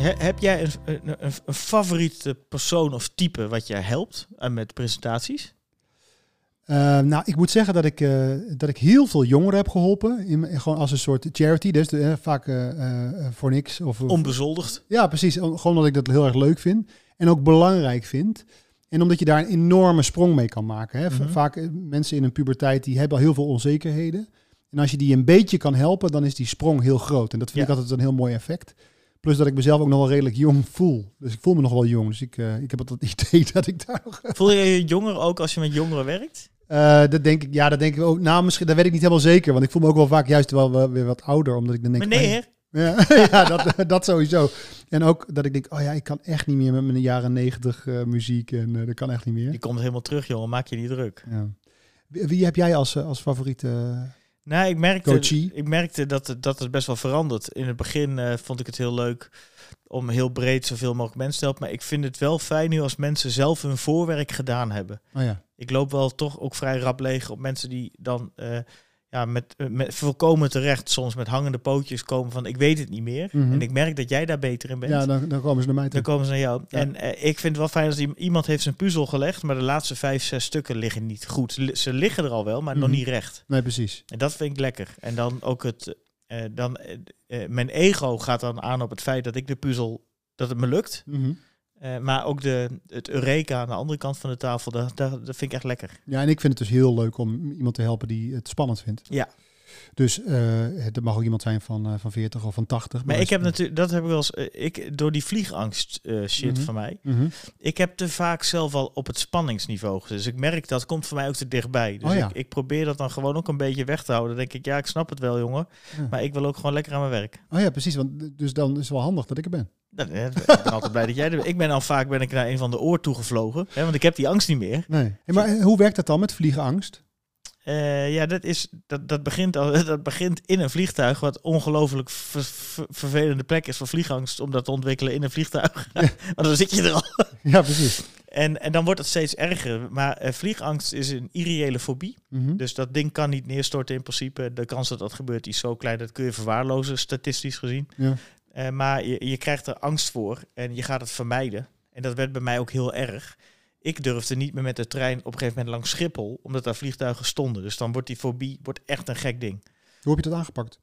He- heb jij een, een, een, favoriete persoon of type wat jij helpt eh, met presentaties? Eh, nou, ik moet zeggen dat ik, eh, dat ik heel veel jongeren heb geholpen. In, gewoon als een soort charity. Dus eh, vaak voor niks. Of, Onbezoldigd. ja, precies. Gewoon omdat ik dat heel erg leuk vind. En ook belangrijk vind. En omdat je daar een enorme sprong mee kan maken. Hè. Mhm. Vaak mensen in een puberteit die hebben al heel veel onzekerheden. En als je die een beetje kan helpen, dan is die sprong heel groot. En dat vind Ja. ik altijd een heel mooi effect. Plus dat ik mezelf ook nog wel redelijk jong voel. Dus ik voel me nog wel jong. Dus ik, eh, ik heb altijd het idee dat ik daar nog Voel je je jonger ook als je met jongeren werkt? eh, dat denk ik, ja, dat denk ik ook. Nou, misschien, dat weet ik niet helemaal zeker, want ik voel me ook wel vaak juist wel, weer wat ouder, omdat ik dan denk. Meneer, Ja, ja dat, dat sowieso. En ook dat ik denk, oh ja, ik kan echt niet meer met mijn jaren negentig eh, muziek en dat kan echt niet meer. die komt helemaal terug, jongen. Maak je niet druk. Ja. Wie, wie heb jij als, als favoriete? Nou, ik merkte, Coachie. ik merkte dat, het- dat het best wel verandert. In het begin eh, vond ik het heel leuk om heel breed zoveel mogelijk mensen te helpen. Maar ik vind het wel fijn nu als mensen zelf hun voorwerk gedaan hebben. Oh ja. Ik loop wel toch ook vrij rap leeg op mensen die dan eh, ja, met, eh, met volkomen terecht soms met hangende pootjes komen van ik weet het niet meer. Mhm. En ik merk dat jij daar beter in bent. Ja, dan, dan komen ze naar mij toe. Dan komen ze naar jou. Ja. En eh, ik vind het wel fijn als die- iemand heeft zijn puzzel gelegd, maar de laatste vijf, zes stukken liggen niet goed. Ze liggen er al wel, maar nog Mhm. niet recht. Nee, precies. En dat vind ik lekker. En dan ook het, eh, dan, mijn ego gaat dan aan op het feit dat ik de puzzel, dat het me lukt. Mhm. Eh, maar ook de, het Eureka aan de andere kant van de tafel, dat, dat, dat vind ik echt lekker. Ja, en ik vind het dus heel leuk om iemand te helpen die het spannend vindt. Ja. Dus eh het mag ook iemand zijn van, eh, van 40 of van 80. Maar ik heb natuurlijk dat heb ik wel eens, eh, ik, door die vliegangst shit Mhm. van mij, Mhm. ik heb te vaak zelf al op het spanningsniveau gezet. Dus ik merk dat komt voor mij ook te dichtbij. Dus Oh ja. ik, ik probeer dat dan gewoon ook een beetje weg te houden. Dan denk ik, ja, ik snap het wel, jongen. Ja. Maar ik wil ook gewoon lekker aan mijn werk. Oh ja, precies. Want, dus dan is het wel handig dat ik er ben. Ik ben altijd blij dat jij er bent. Ik ben al vaak ben ik naar een van de oor toegevlogen. Hè, want ik heb die angst niet meer. Nee. Hey, maar hoe werkt dat dan met vliegenangst? Eh, ja, dat, is, dat, dat, begint al, dat begint in een vliegtuig. Wat ongelooflijk ver- ver- vervelende plek is voor vliegangst. Om dat te ontwikkelen in een vliegtuig. Want dan zit je er al. Ja, precies. En, en dan wordt het steeds erger. Maar eh, vliegangst is een irreële fobie. Mhm. Dus dat ding kan niet neerstorten in principe. De kans dat dat gebeurt is zo klein, dat kun je verwaarlozen, statistisch gezien. Ja. Eh, maar je, je krijgt er angst voor en je gaat het vermijden. En dat werd bij mij ook heel erg. Ik durfde niet meer met de trein op een gegeven moment langs Schiphol, omdat daar vliegtuigen stonden. Dus dan wordt die fobie wordt echt een gek ding. Hoe heb je dat aangepakt?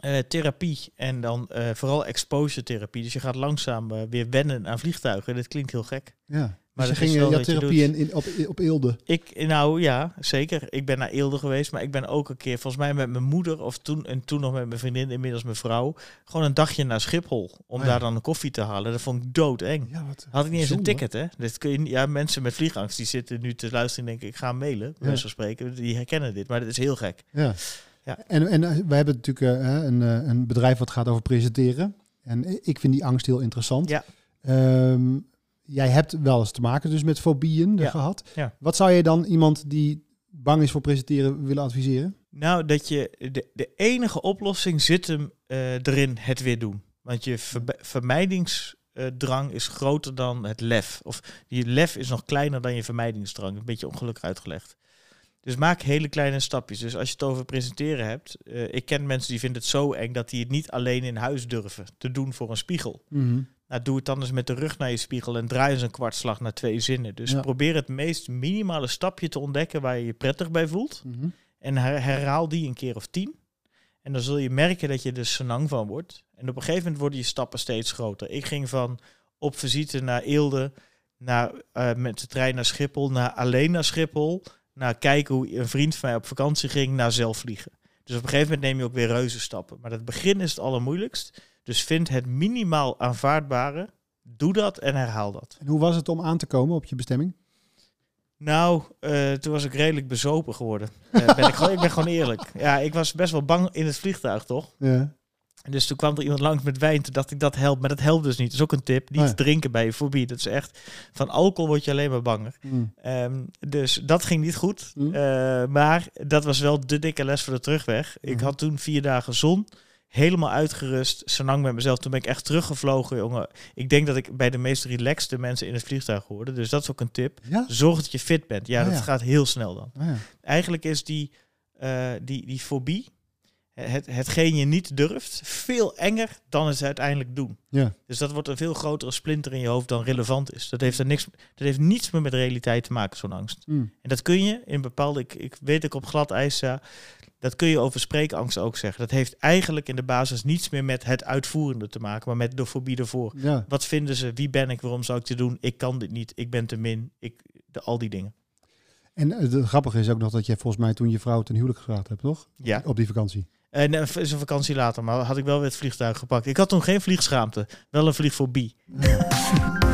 Eh, therapie en dan eh, vooral exposure therapie. Dus je gaat langzaam eh, weer wennen aan vliegtuigen. Dit klinkt heel gek. Ja. Maar dus dat je is ging wel eh, wat je therapie in, in, op, op Eelde. Ik, nou ja, zeker. Ik ben naar Eelde geweest, maar ik ben ook een keer, volgens mij met mijn moeder, of toen en toen nog met mijn vriendin, inmiddels mijn vrouw, gewoon een dagje naar Schiphol om ja. daar dan een koffie te halen. Dat vond ik doodeng. Ja, wat Had ik niet eens een ticket, hè? Dit kun je, ja, mensen met vliegangst die zitten nu te luisteren en denken, ik ga mailen, Ja. van spreken. Die herkennen dit, maar dit is heel gek. Ja. Ja. En, en eh, wij hebben natuurlijk eh, een, eh, een bedrijf wat gaat over presenteren. En ik vind die angst heel interessant. Ja. Ehm, jij hebt wel eens te maken dus met fobieën Ja. gehad. Ja. Wat zou je dan iemand die bang is voor presenteren willen adviseren? Nou, dat je de, de enige oplossing zit hem eh, erin het weer doen. Want je vermijdingsdrang is groter dan het lef. Of je lef is nog kleiner dan je vermijdingsdrang. Een beetje ongelukkig uitgelegd. Dus maak hele kleine stapjes. Dus als je het over presenteren hebt. eh, ik ken mensen die vinden het zo eng dat die het niet alleen in huis durven te doen voor een spiegel. Nou, doe het dan eens met de rug naar je spiegel en draai eens een kwartslag naar twee zinnen. Dus Ja. probeer het meest minimale stapje te ontdekken waar je je prettig bij voelt. Mhm. En her- herhaal die een keer of tien. En dan zul je merken dat je er senang van wordt. En op een gegeven moment worden je stappen steeds groter. Ik ging van op visite naar Eelde, naar, eh, met de trein naar Schiphol, naar alleen naar Schiphol, naar kijken hoe een vriend van mij op vakantie ging, naar zelf vliegen. Dus op een gegeven moment neem je ook weer reuze stappen. Maar het begin is het allermoeilijkst. Dus vind het minimaal aanvaardbare. Doe dat en herhaal dat. En hoe was het om aan te komen op je bestemming? Nou, eh, toen was ik redelijk bezopen geworden. Eh, ben ik, gewoon, ik ben gewoon eerlijk. Ja, ik was best wel bang in het vliegtuig, toch? Ja. Dus toen kwam er iemand langs met wijn. Toen dacht ik, dat helpt. Maar dat helpt dus niet. Dat is ook een tip. Niet Oh ja. drinken bij je fobie. Dat is echt... Van alcohol word je alleen maar banger. Mm. Ehm, dus dat ging niet goed. Mm. Eh, maar dat was wel de dikke les voor de terugweg. Ik Mhm. had toen vier dagen zon. Helemaal uitgerust. Senang met mezelf. Toen ben ik echt teruggevlogen, jongen. Ik denk dat ik bij de meest relaxte mensen in het vliegtuig hoorde. Dus dat is ook een tip. Ja? Zorg dat je fit bent. Ja, Ah, dat ja. gaat heel snel dan. Ah, ja. Eigenlijk is die, eh, die, die fobie het, hetgeen je niet durft, veel enger dan het uiteindelijk doen. Ja. Dus dat wordt een veel grotere splinter in je hoofd dan relevant is. Dat heeft, er niks, dat heeft niets meer met realiteit te maken, zo'n angst. Mm. En dat kun je in bepaalde, ik, ik weet ik op glad ijs sta, dat kun je over spreekangst ook zeggen. Dat heeft eigenlijk in de basis niets meer met het uitvoerende te maken, maar met de fobie ervoor. Ja. Wat vinden ze? Wie ben ik? Waarom zou ik dit doen? Ik kan dit niet. Ik ben te min. Ik, de, al die dingen. En eh, het grappige is ook nog dat je volgens mij toen je vrouw ten huwelijk gevraagd hebt, toch? Ja. Op die vakantie. En uh, is een vakantie later, maar had ik wel weer het vliegtuig gepakt. Ik had toen geen vliegschaamte, wel een vliegfobie.